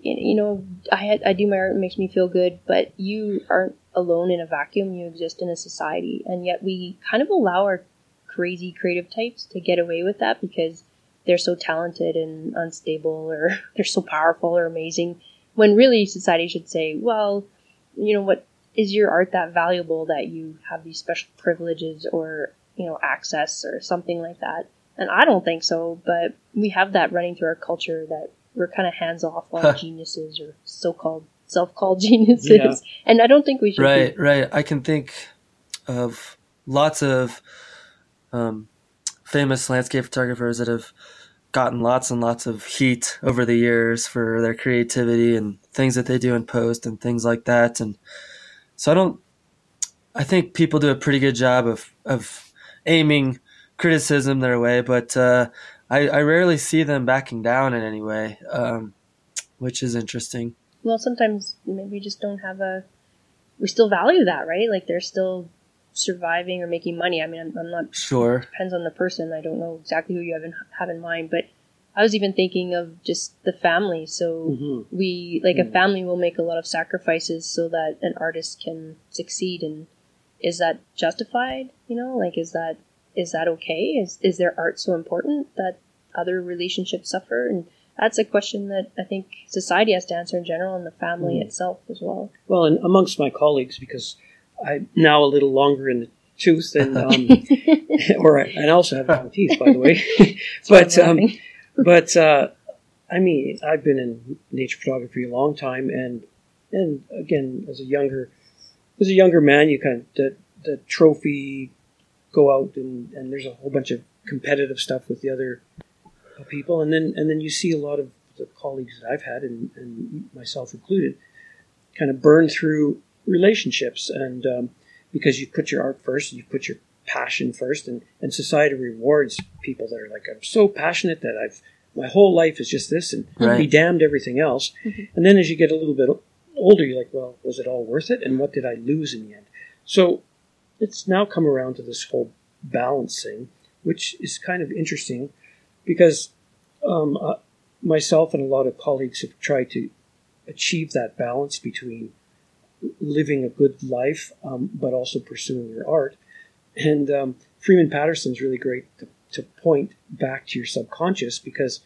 you you know, I I do my art, it makes me feel good, but you aren't alone in a vacuum. You exist in a society, and yet we kind of allow our crazy creative types to get away with that because they're so talented and unstable, or <laughs> they're so powerful or amazing. When really society should say, well, you know what, is your art that valuable that you have these special privileges or you know access or something like that? And I don't think so, but we have that running through our culture that we're kind of hands off on <laughs> geniuses or so-called self-called geniuses, Yeah. and I don't think we should. right, Be. right? I can think of lots of um, famous landscape photographers that have gotten lots and lots of heat over the years for their creativity and things that they do in post and things like that. And so I don't. I think people do a pretty good job of of aiming criticism their way, but uh, I, I rarely see them backing down in any way, um, which is interesting. Well, sometimes maybe we just don't have a. We still value that, right? Like they're still surviving or making money. I mean, I'm, I'm not Sure. depends on the person. I don't know exactly who you have in, have in mind, but I was even thinking of just the family. So Mhm. we, like a Mhm. family, will make a lot of sacrifices so that an artist can succeed. And is that justified? You know, like is that is that okay? Is is their art so important that other relationships suffer? And that's a question that I think society has to answer in general, and the family Mhm. itself as well. Well, and amongst my colleagues, because I'm now a little longer in the tooth, and <laughs> um, <laughs> or I, and also have long <laughs> teeth, by the way. but um, but uh, I mean, I've been in nature photography a long time, and and again, as a younger as a younger man, you kind of the, the trophy go out, and, and there's a whole bunch of competitive stuff with the other people, and then and then you see a lot of the colleagues that I've had, and, and myself included, kind of burn through relationships, and um, because you put your art first, you put your passion first, and, and society rewards people that are like, I'm so passionate that I've my whole life is just this, and Right. be damned everything else. And then as you get a little bit older, you're like, well, was it all worth it? And what did I lose in the end? So it's now come around to this whole balancing, which is kind of interesting because um, uh, myself and a lot of colleagues have tried to achieve that balance between living a good life, um, but also pursuing your art. And um, Freeman Patterson's really great to, to point back to your subconscious because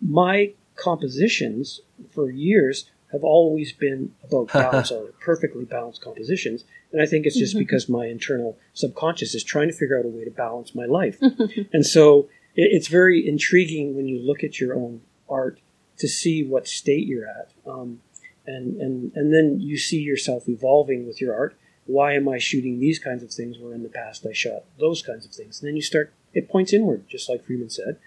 my compositions for years have always been about <laughs> balance, or perfectly balanced compositions. And I think it's just because my internal subconscious is trying to figure out a way to balance my life. <laughs> and so it, it's very intriguing when you look at your own art to see what state you're at. Um, and, and, and then you see yourself evolving with your art. Why am I shooting these kinds of things where in the past I shot those kinds of things? And then you start, it points inward, just like Freeman said.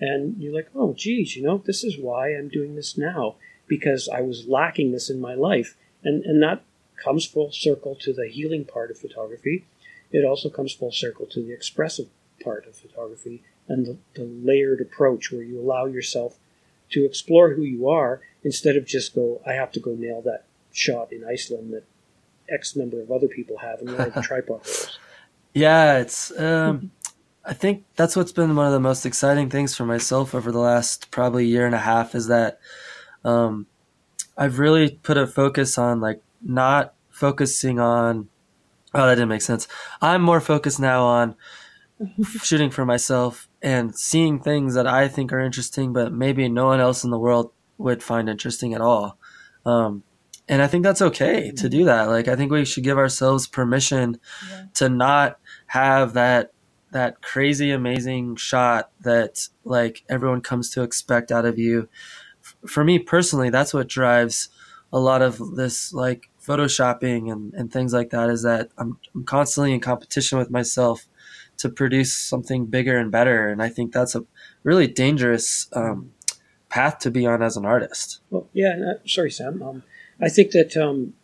And you're like, oh, geez, you know, this is why I'm doing this now because I was lacking this in my life. And, and that comes full circle to the healing part of photography. It also comes full circle to the expressive part of photography and the, the layered approach where you allow yourself to explore who you are instead of just go, I have to go nail that shot in Iceland that X number of other people have and where the <laughs> tripod goes. Yeah, it's. Um, I think that's what's been one of the most exciting things for myself over the last probably year and a half is that um, I've really put a focus on like not focusing on. Oh, that didn't make sense. I'm more focused now on <laughs> shooting for myself and seeing things that I think are interesting, but maybe no one else in the world would find interesting at all. Um, and I think that's okay to do that. Like, I think we should give ourselves permission yeah. to not have that that crazy amazing shot that like everyone comes to expect out of you. For me personally, that's what drives a lot of this like photoshopping and, and things like that is that I'm, I'm constantly in competition with myself to produce something bigger and better. And I think that's a really dangerous um, path to be on as an artist. Well, yeah. Uh, sorry, Sam. Um, I think that um,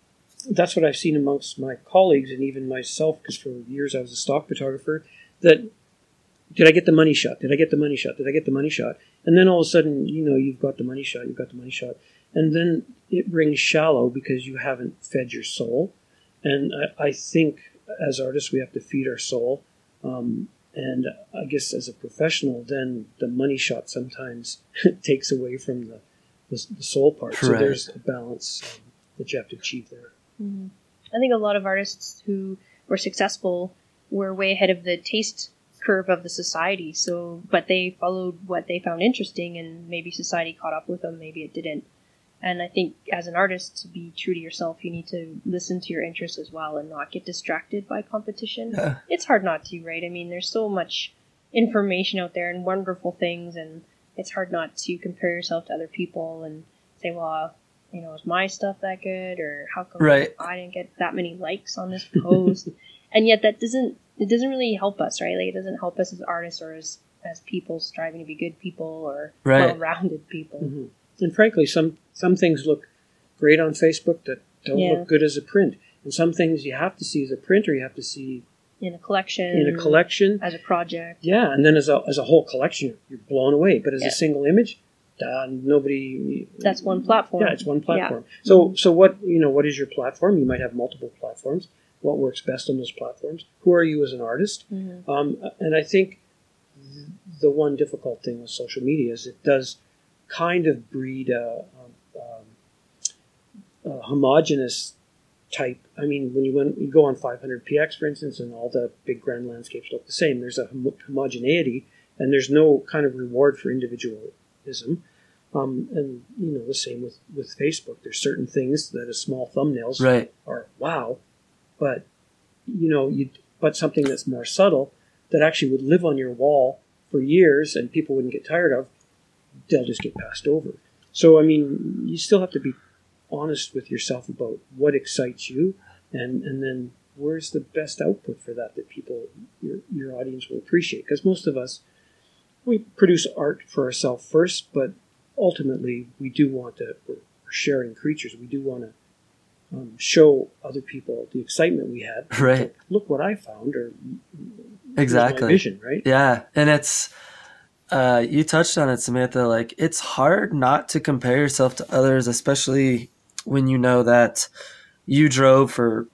that's what I've seen amongst my colleagues and even myself, because for years I was a stock photographer. That did I get the money shot? Did I get the money shot? Did I get the money shot? And then all of a sudden, you know, you've got the money shot. You've got the money shot and then it rings shallow because you haven't fed your soul. And I, I think as artists, we have to feed our soul. Um, and I guess as a professional, then the money shot sometimes <laughs> takes away from the, the, the soul part. So there's a balance um, that you have to achieve there. Mm-hmm. I think a lot of artists who were successful were way ahead of the taste curve of the society. So, but they followed what they found interesting, and maybe society caught up with them, maybe it didn't. And I think as an artist, to be true to yourself, you need to listen to your interests as well and not get distracted by competition. Yeah. It's hard not to, right? I mean, there's so much information out there and wonderful things, and it's hard not to compare yourself to other people and say, well, you know, is my stuff that good, or how come right. I didn't get that many likes on this post? <laughs> and yet, that doesn't it doesn't really help us, right? Like, it doesn't help us as artists or as as people striving to be good people or right. well-rounded people. Mm-hmm. And frankly, some some things look great on Facebook that don't yeah. look good as a print, and some things you have to see as a print, or you have to see in a collection, in a collection as a project. Yeah, and then as a as a whole collection, you're blown away. But as yeah. a single image, uh, nobody. That's one platform. Yeah, it's one platform. Yeah. So so what you know? What is your platform? You might have multiple platforms. What works best on those platforms? Who are you as an artist? Mm-hmm. Um, and I think the one difficult thing with social media is it does kind of breed a, a, um, a homogenous type. I mean, when you went, you go on 500px, for instance, and all the big grand landscapes look the same. There's a hom- homogeneity, and there's no kind of reward for individualism. Um, and you know the same with with Facebook. There's certain things that as small thumbnails right. are wow, but you know you but something that's more subtle that actually would live on your wall for years and people wouldn't get tired of they'll just get passed over. So, I mean, you still have to be honest with yourself about what excites you, and and then where's the best output for that that people your your audience will appreciate. Because most of us we produce art for ourselves first, but ultimately we do want to. We're, sharing creatures. We do want to um, show other people the excitement we had. <laughs> Right. Look what I found, or exactly vision. Right. Yeah, and it's uh, you touched on it, Samantha. Like, it's hard not to compare yourself to others, especially when you know that you drove for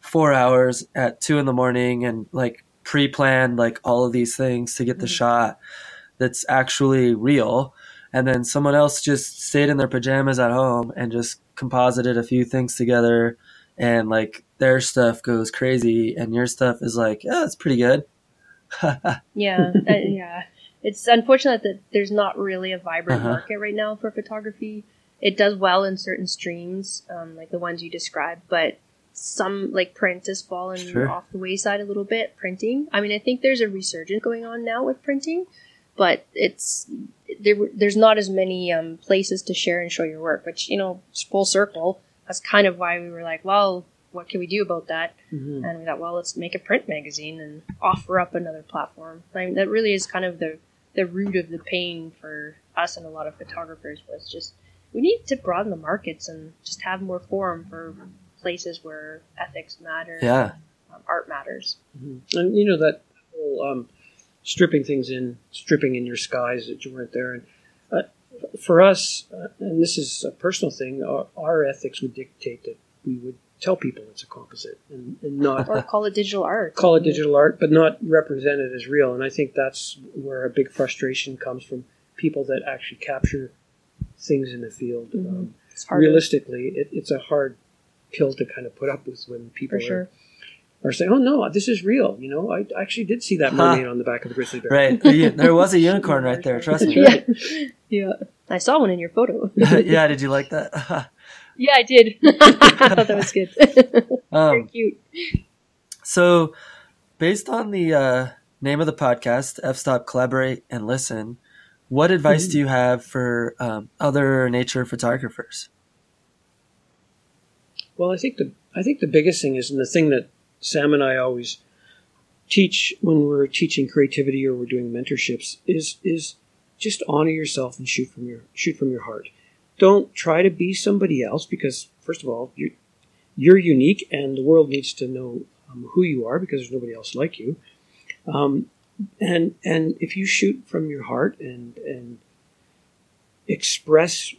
four hours at two in the morning and like pre-planned like all of these things to get the mm-hmm. shot that's actually real and then someone else just stayed in their pajamas at home and just composited a few things together and like their stuff goes crazy and your stuff is like yeah it's pretty good <laughs> yeah yeah it's unfortunate that there's not really a vibrant uh-huh. market right now for photography. it does well in certain streams, um, like the ones you described, but some like print has fallen Sure. off the wayside a little bit. Printing. I mean, I think there's a resurgence going on now with printing, but it's there. There's not as many um, places to share and show your work, which you know, full circle. That's kind of why we were like, well, what can we do about that? Mhm. And we thought, well, let's make a print magazine and offer up another platform. I mean, that really is kind of the the root of the pain for us and a lot of photographers was just we need to broaden the markets and just have more forum for places where ethics matter, Yeah. um, art matters. Mhm. And you know that whole um, stripping things in, stripping in your skies that you weren't there. And uh, for us, uh, and this is a personal thing, our, our ethics would dictate that we would tell people it's a composite and, and not Or call it digital art. call it digital art, but not represent it as real. And I think that's where a big frustration comes from people that actually capture things in the field. Mhm. Um, It's realistically, it, it's a hard pill to kind of put up with when people for are sure. are saying, "Oh no, this is real." You know, I actually did see that mermaid on the back of the grizzly bear. Right. There was a unicorn right there. Trust <laughs> me. Yeah, <laughs> yeah. I saw one in your photo. <laughs> yeah. Did you like that? Yeah, I did. <laughs> I thought that was good. <laughs> Very um, cute. so, based on the uh, name of the podcast, F Stop Collaborate and Listen, what advice do you have for um, other nature photographers? Well, I think the I think the biggest thing is, and the thing that Sam and I always teach when we're teaching creativity or we're doing mentorships is is just honor yourself and shoot from your shoot from your heart. Don't try to be somebody else because first of all, you're you're unique, and the world needs to know um, who you are because there's nobody else like you. Um, and and if you shoot from your heart and and express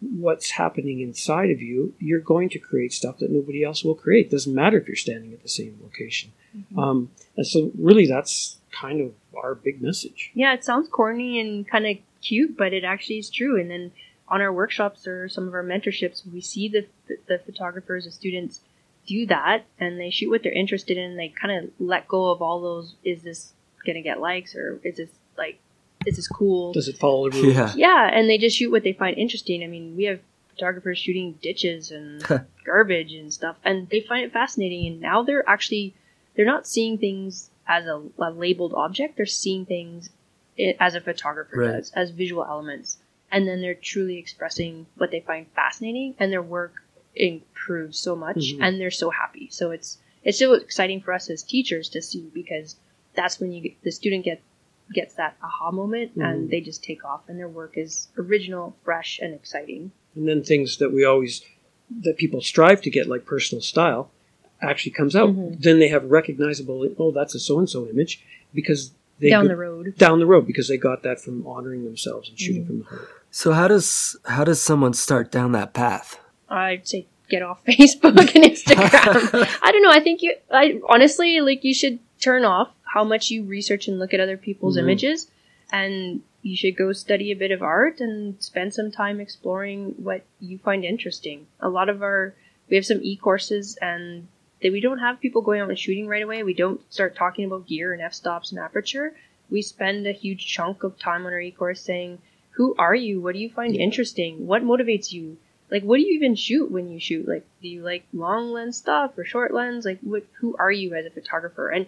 what's happening inside of you, you're going to create stuff that nobody else will create. Doesn't matter if you're standing at the same location. Um, and so, really, that's kind of our big message. Yeah, it sounds corny and kind of cute, but it actually is true. And then on our workshops or some of our mentorships, we see the the photographers, the students do that, and they shoot what they're interested in. They kind of let go of all those. Is this gonna get likes, or is this like, is this cool? Does it follow the rules? Yeah. Yeah, and they just shoot what they find interesting. I mean, we have photographers shooting ditches and <laughs> garbage and stuff, and they find it fascinating. And now they're actually they're not seeing things as a, a labeled object; they're seeing things as a photographer Right. does, as visual elements, and then they're truly expressing what they find fascinating, and their work improves so much, Mhm. and they're so happy. So it's it's so exciting for us as teachers to see because that's when you get, the student get gets that aha moment Mhm. and they just take off and their work is original, fresh, and exciting. And then things that we always that people strive to get, like personal style, actually comes out. Mhm. Then they have recognizable. Oh, that's a so and so image because they Down go- the road. down the road because they got that from honoring themselves and shooting Mhm. from the heart. So how does how does someone start down that path? I'd say get off <laughs> Facebook and Instagram. <laughs> I don't know. I think you, I honestly, like, you should turn off how much you research and look at other people's Mhm. images, and you should go study a bit of art and spend some time exploring what you find interesting. A lot of our, we have some e courses, and that we don't have people going out and shooting right away. We don't start talking about gear and f stops and aperture. We spend a huge chunk of time on our e course saying, "Who are you? What do you find interesting? What motivates you?" like what do you even shoot when you shoot like do you like long lens stuff or short lens like what who are you as a photographer and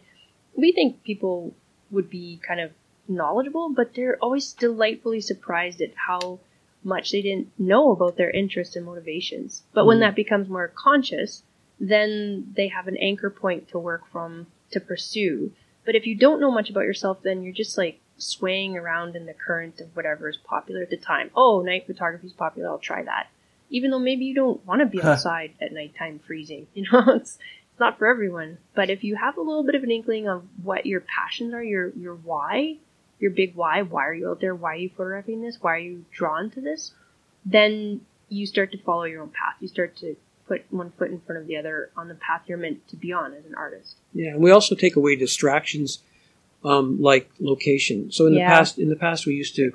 we think people would be kind of knowledgeable but they're always delightfully surprised at how much they didn't know about their interests and motivations but when Mhm. that becomes more conscious then they have an anchor point to work from to pursue but if you don't know much about yourself then you're just like swaying around in the current of whatever is popular at the time oh night photography is popular i'll try that even though maybe you don't want to be outside at nighttime freezing. <laughs> You know, it's it's not for everyone. But if you have a little bit of an inkling of what your passions are, your your why, your big why, why are you out there? Why are you photographing this? Why are you drawn to this? Then you start to follow your own path. You start to put one foot in front of the other on the path you're meant to be on as an artist. Yeah, and we also take away distractions um, like location. So in Yeah. the past, in the past, we used to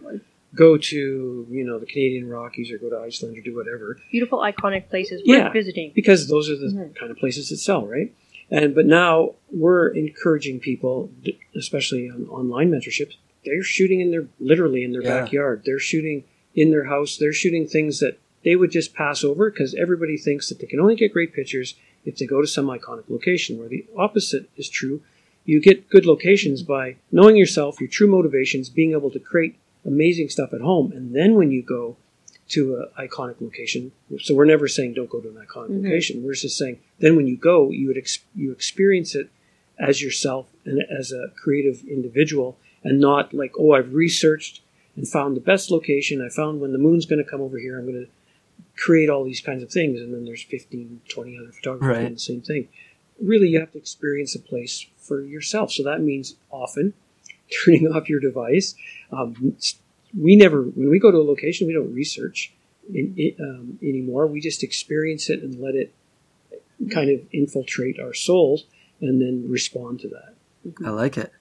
go to you know the Canadian Rockies or go to Iceland or do whatever Beautiful, iconic places Yeah. visiting. because those are the Mhm. kind of places that sell, right? And but now we're encouraging people, especially on online mentorships. They're shooting in their literally in their Yeah. backyard. They're shooting in their house. They're shooting things that they would just pass over because everybody thinks that they can only get great pictures if they go to some iconic location. Where the opposite is true, you get good locations by knowing yourself, your true motivations, being able to create amazing stuff at home, and then when you go to an iconic location. So we're never saying don't go to an iconic Mhm. location. We're just saying then when you go, you would ex- you experience it as yourself and as a creative individual, and not like oh I've researched and found the best location. I found when the moon's going to come over here. I'm going to create all these kinds of things, and then there's 15, 20 other photographers Right. doing the same thing. Really, you have to experience a place for yourself. So that means often <laughs> turning off your device. Um, we never, when we go to a location, we don't research in, in, um, anymore. We just experience it and let it kind of infiltrate our souls, and then respond to that. I like it.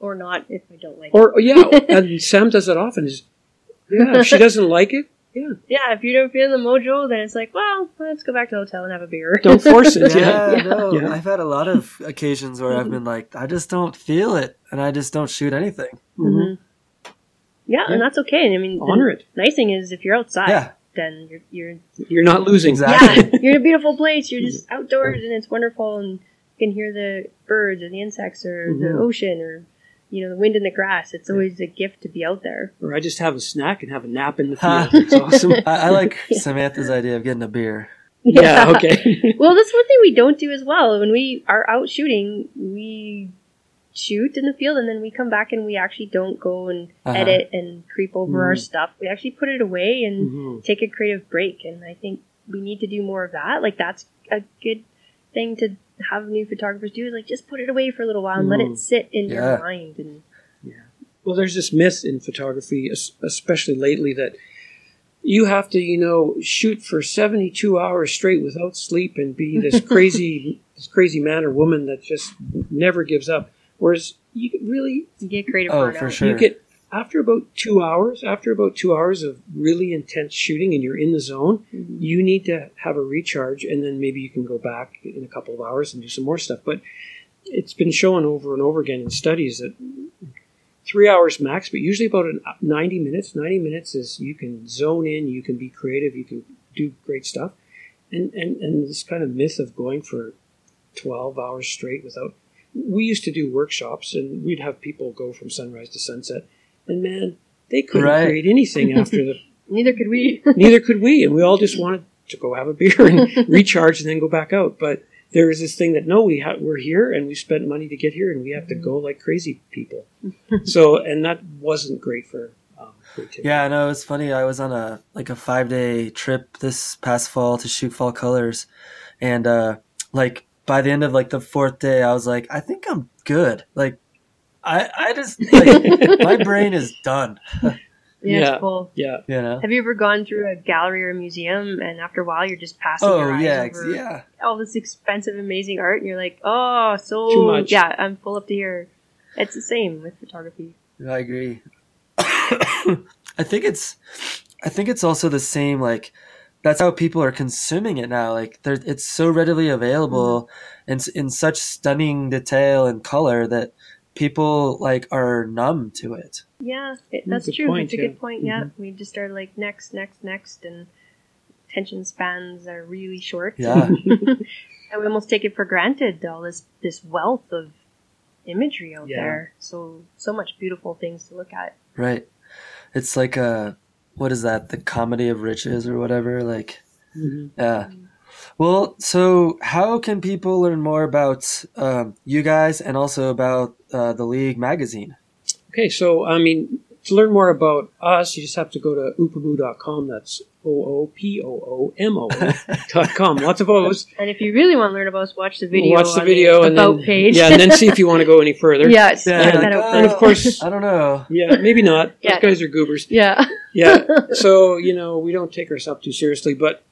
Or not if I don't like it. Or yeah, <laughs> and Sam does that often. Is yeah, if she <laughs> doesn't like it, yeah, Yeah, if you don't feel the mojo, then it's like, well, let's go back to the hotel and have a beer. don't force it. <laughs> Yeah, Yeah, no, Yeah. I've had a lot of occasions where I've been like, I just don't feel it, and I just don't shoot anything. Mhm. Yeah, Yeah. and that's okay. And I mean, the honor it. nice thing is if you're outside, Yeah. then you're you're You're not losing. Exactly. yeah, <laughs> you're in a beautiful place. You're just outdoors and it's wonderful, and you can hear the birds or the insects or the Mhm. ocean or you know the wind in the grass. It's always a gift to be out there. Or I just have a snack and have a nap in the Ha. field. It's awesome. <laughs> I, I like <laughs> Samantha's idea of getting a beer. yeah. Okay. <laughs> well, that's one thing we don't do as well. When we are out shooting, we shoot in the field and then we come back and we actually don't go and Uh-huh. edit and creep over our Mhm. stuff. We actually put it away and Mhm. take a creative break. And I think we need to do more of that. Like that's a good thing to have new photographers do is like just put it away for a little while and let it Mhm. sit in Yeah. your mind. And yeah, Well, there's this myth in photography, especially lately, that you have to, you know, shoot for 72 hours straight without sleep and be this <laughs> crazy, this crazy man or woman that just never gives up. Whereas you could really, you get creative Oh, burnout. for sure. you get after about two hours, after about two hours of really intense shooting, and you're in the zone. Mhm. You need to have a recharge, and then maybe you can go back in a couple of hours and do some more stuff. But it's been shown over and over again in studies that three hours max, but usually about 90 minutes. 90 minutes is you can zone in, you can be creative, you can do great stuff. And, and, and this kind of myth of going for 12 hours straight without. We used to do workshops and we'd have people go from sunrise to sunset. And man, they couldn't Right. create anything after the. <laughs> Neither could we. <laughs> Neither could we. And we all just wanted to go have a beer and <laughs> recharge and then go back out. But there is this thing that no, we ha- we're here and we spent money to get here and we have to go like crazy people. so, and that wasn't great for um. Yeah, I know it's funny. I was on a like a five day trip this past fall to shoot fall colors, and uh like by the end of like the fourth day, I was like, I think I'm good. Like, I I just <laughs> like my brain is done. yeah, Yeah. it's full. Yeah. You know. Have you ever gone through a gallery or a museum and after a while you're just passing Oh your eyes yeah, ex- over yeah. all this expensive, amazing art and you're like, oh, so Too much. yeah, I'm full up to here. It's the same with photography. I agree. <coughs> I think it's, I think it's also the same. Like, that's how people are consuming it now. Like, there, it's so readily available mm-hmm. and in such stunning detail and color that people like are numb to it. Yeah, it, Mm, that's true. point, That's a yeah. good point. Yeah, we just are like next, next, next, and attention spans are really short. Yeah. <laughs> <laughs> and we almost take it for granted all this this wealth of imagery out Yeah. there. So so much beautiful things to look at. Right. It's like a, what is that? The comedy of riches or whatever. Like, Mhm. yeah. Well, so how can people learn more about um, you guys and also about uh, the League magazine? Okay, so I mean, to learn more about us, you just have to go to oopoomoo.com. That's O O P O O M O <laughs> dot com. Lots of O's. And if you really want to learn about us, watch the video. Watch the on video the and about then page. yeah, and then see if you want to go any further. <laughs> yeah, it's Yeah, check like, that out oh, And of course, I don't know. yeah, maybe not. Those guys are goobers. Yeah. Yeah. <laughs> So you know, we don't take ourselves too seriously, but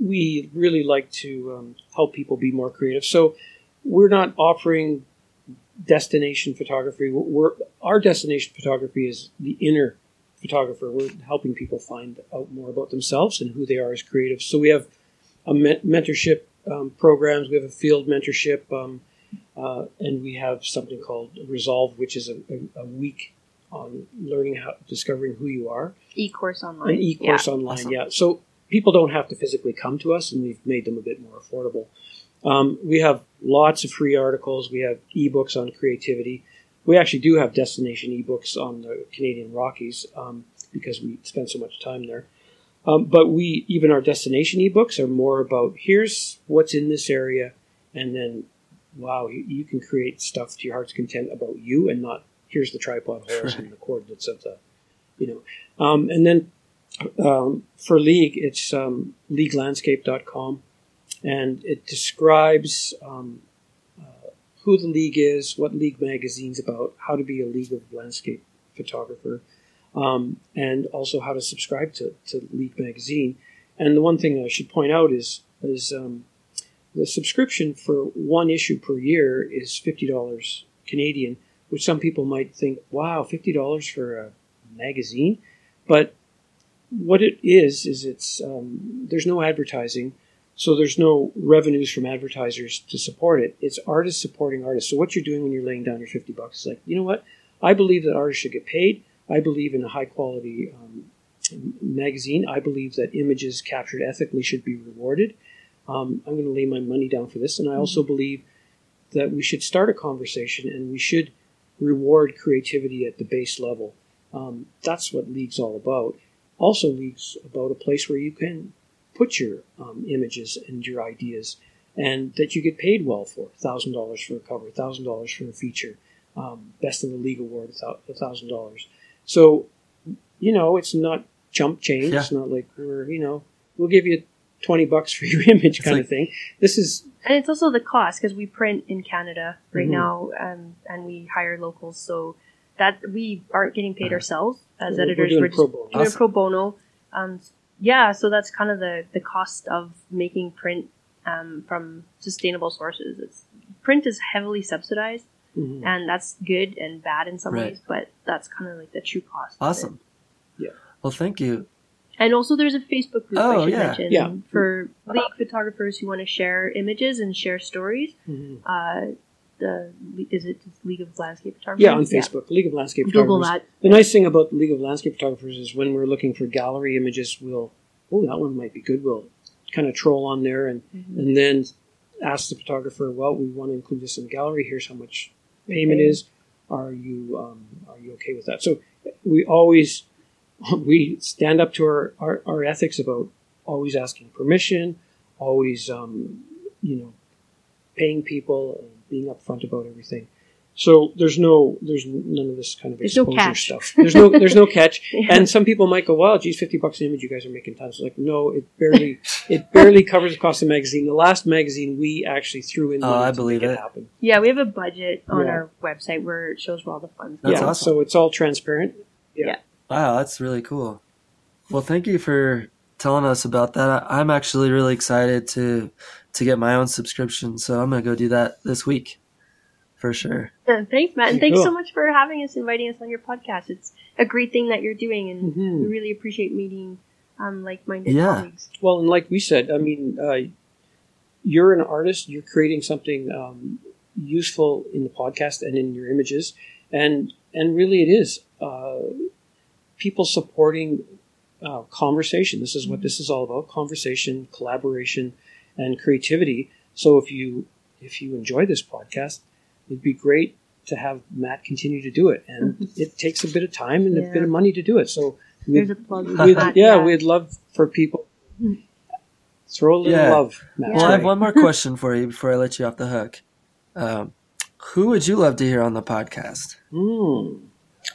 we really like to um, help people be more creative. So we're not offering destination photography. We're our destination photography is the inner photographer. We're helping people find out more about themselves and who they are as creatives. So we have a men- mentorship um, programs. We have a field mentorship, um, uh, and we have something called Resolve, which is a, a, a week on learning how discovering who you are. E-course online. An e-course Yeah. online, Awesome. yeah. So people don't have to physically come to us, and we've made them a bit more affordable. Um, we have lots of free articles. We have ebooks on creativity. We actually do have destination ebooks on the Canadian Rockies um, because we spend so much time there. Um, but we even our destination ebooks are more about here's what's in this area, and then wow, you, you can create stuff to your heart's content about you, and not here's the tripod horse <laughs> and the coordinates of the, you know. Um, and then um, for League, it's um, leaguelandscape.com, and it describes um, uh, who the League is, what League magazine's about, how to be a League of Landscape photographer, um, and also how to subscribe to, to League magazine. And the one thing I should point out is is um, the subscription for one issue per year is fifty dollars Canadian, which some people might think, wow, fifty dollars for a magazine, but what it is is it's um, there's no advertising, so there's no revenues from advertisers to support it. It's artists supporting artists. So what you're doing when you're laying down your fifty bucks is like, you know what? I believe that artists should get paid. I believe in a high quality um, magazine. I believe that images captured ethically should be rewarded. Um, I'm going to lay my money down for this, and I also believe that we should start a conversation and we should reward creativity at the base level. Um, that's what League's all about. Also, League's about a place where you can put your um, images and your ideas, and that you get paid well for. Thousand dollars for a cover, thousand dollars for a feature, um, best of the league award, a thousand dollars. So, you know, it's not chump change. Yeah. It's not like we're, you know, we'll give you twenty bucks for your <laughs> image It's kind like- of thing. This is And it's also the cost because we print in Canada right Mhm. now, um, and we hire locals, so that we aren't getting paid ourselves as We're- we're editors. doing We're, pro bono. doing Awesome. pro bono. Um, yeah, so that's kind of the the cost of making print um, from sustainable sources. It's print is heavily subsidized, mhm. and that's good and bad in some Right. ways, but that's kind of like the true cost. Awesome. Yeah. Well, thank you. And also, there's a Facebook group Oh, I should yeah. mention Yeah. for league photographers who want to share images and share stories. Mhm. Uh, the is it just League of Landscape Photographers? Yeah, on Facebook, League of Landscape Google Photographers. that. The nice thing about the League of Landscape Photographers is when we're looking for gallery images, we'll oh that one might be good. We'll kind of troll on there and Mhm. and then ask the photographer, well, we want to include this in the gallery. Here's how much payment Okay. is. Are you um, are you okay with that? So we always <laughs> we stand up to our, our, our ethics about always asking permission, always um, you know paying people, and being upfront about everything. So there's no there's none of this kind of There's no exposure catch. stuff. There's no there's no catch. <laughs> Yeah. And some people might go, "Wow, geez, fifty bucks an image, you guys are making tons." Like, no, it barely it barely covers the cost of the magazine. The last magazine we actually threw in Oh, I believe it, it. happen. Yeah, we have a budget on Yeah. our website where it shows where all the funds. That's yeah, awesome. so it's all transparent. Yeah. Wow, that's really cool. Well, thank you for telling us about that. I'm actually really excited to to get my own subscription, so I'm gonna go do that this week for sure. Yeah, thanks, Matt, and thanks Cool. so much for having us, inviting us on your podcast. It's a great thing that you're doing, and Mhm. we really appreciate meeting um, like-minded Yeah. colleagues. Well, and like we said, I mean, uh, you're an artist. You're creating something um, useful in the podcast and in your images, and and really, it is uh, people supporting uh, conversation. This is what this is all about: conversation, collaboration, and creativity. So if you if you enjoy this podcast, it'd be great to have Matt continue to do it, and <laughs> it takes a bit of time and a bit of money to do it. So we'd- a plug. we'd, that, yeah, we'd love for people throw a little Yeah. love. Matt's Well, I have one more question for you before I let you off the hook. Um, who would you love to hear on the podcast? Hmm.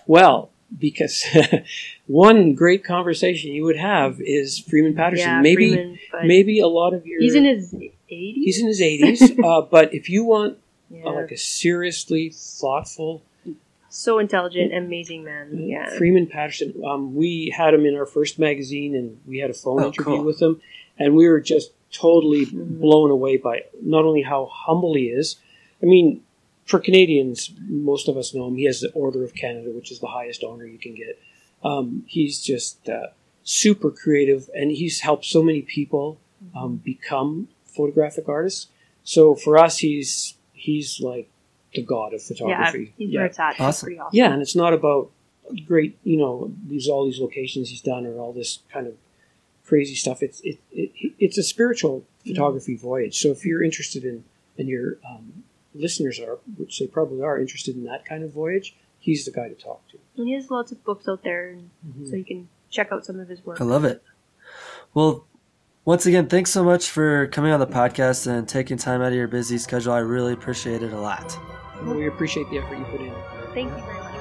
Well, because <laughs> one great conversation you would have is Freeman Patterson. yeah, maybe Freeman, maybe a lot of your he's in his 80s. he's in his eighties. <laughs> uh, but if you want yeah. uh, like a seriously thoughtful so intelligent, amazing man. Yeah, Freeman Patterson, um, we had him in our first magazine, and we had a phone Oh, interview cool. with him, and we were just totally Mhm. blown away by not only how humble he is. I mean, for Canadians, most of us know him. He has the Order of Canada, which is the highest honor you can get. Um, he's just uh, super creative, and he's helped so many people um, become photographic artists. So for us, he's he's like the god of yeah, photography. he's where it's at. Awesome. Pretty awesome. Yeah, and it's not about great, you know, these all these locations he's done or all this kind of crazy stuff. It's it, it it's a spiritual photography voyage. So if you're interested in and your um, listeners are, which they probably are, interested in that kind of voyage, he's the guy to talk to. And he has lots of books out there, mm-hmm. so you can check out some of his work. I love it. Well, once again, thanks so much for coming on the podcast and taking time out of your busy schedule. I really appreciate it a lot. We appreciate the effort you put in. Thank you very much.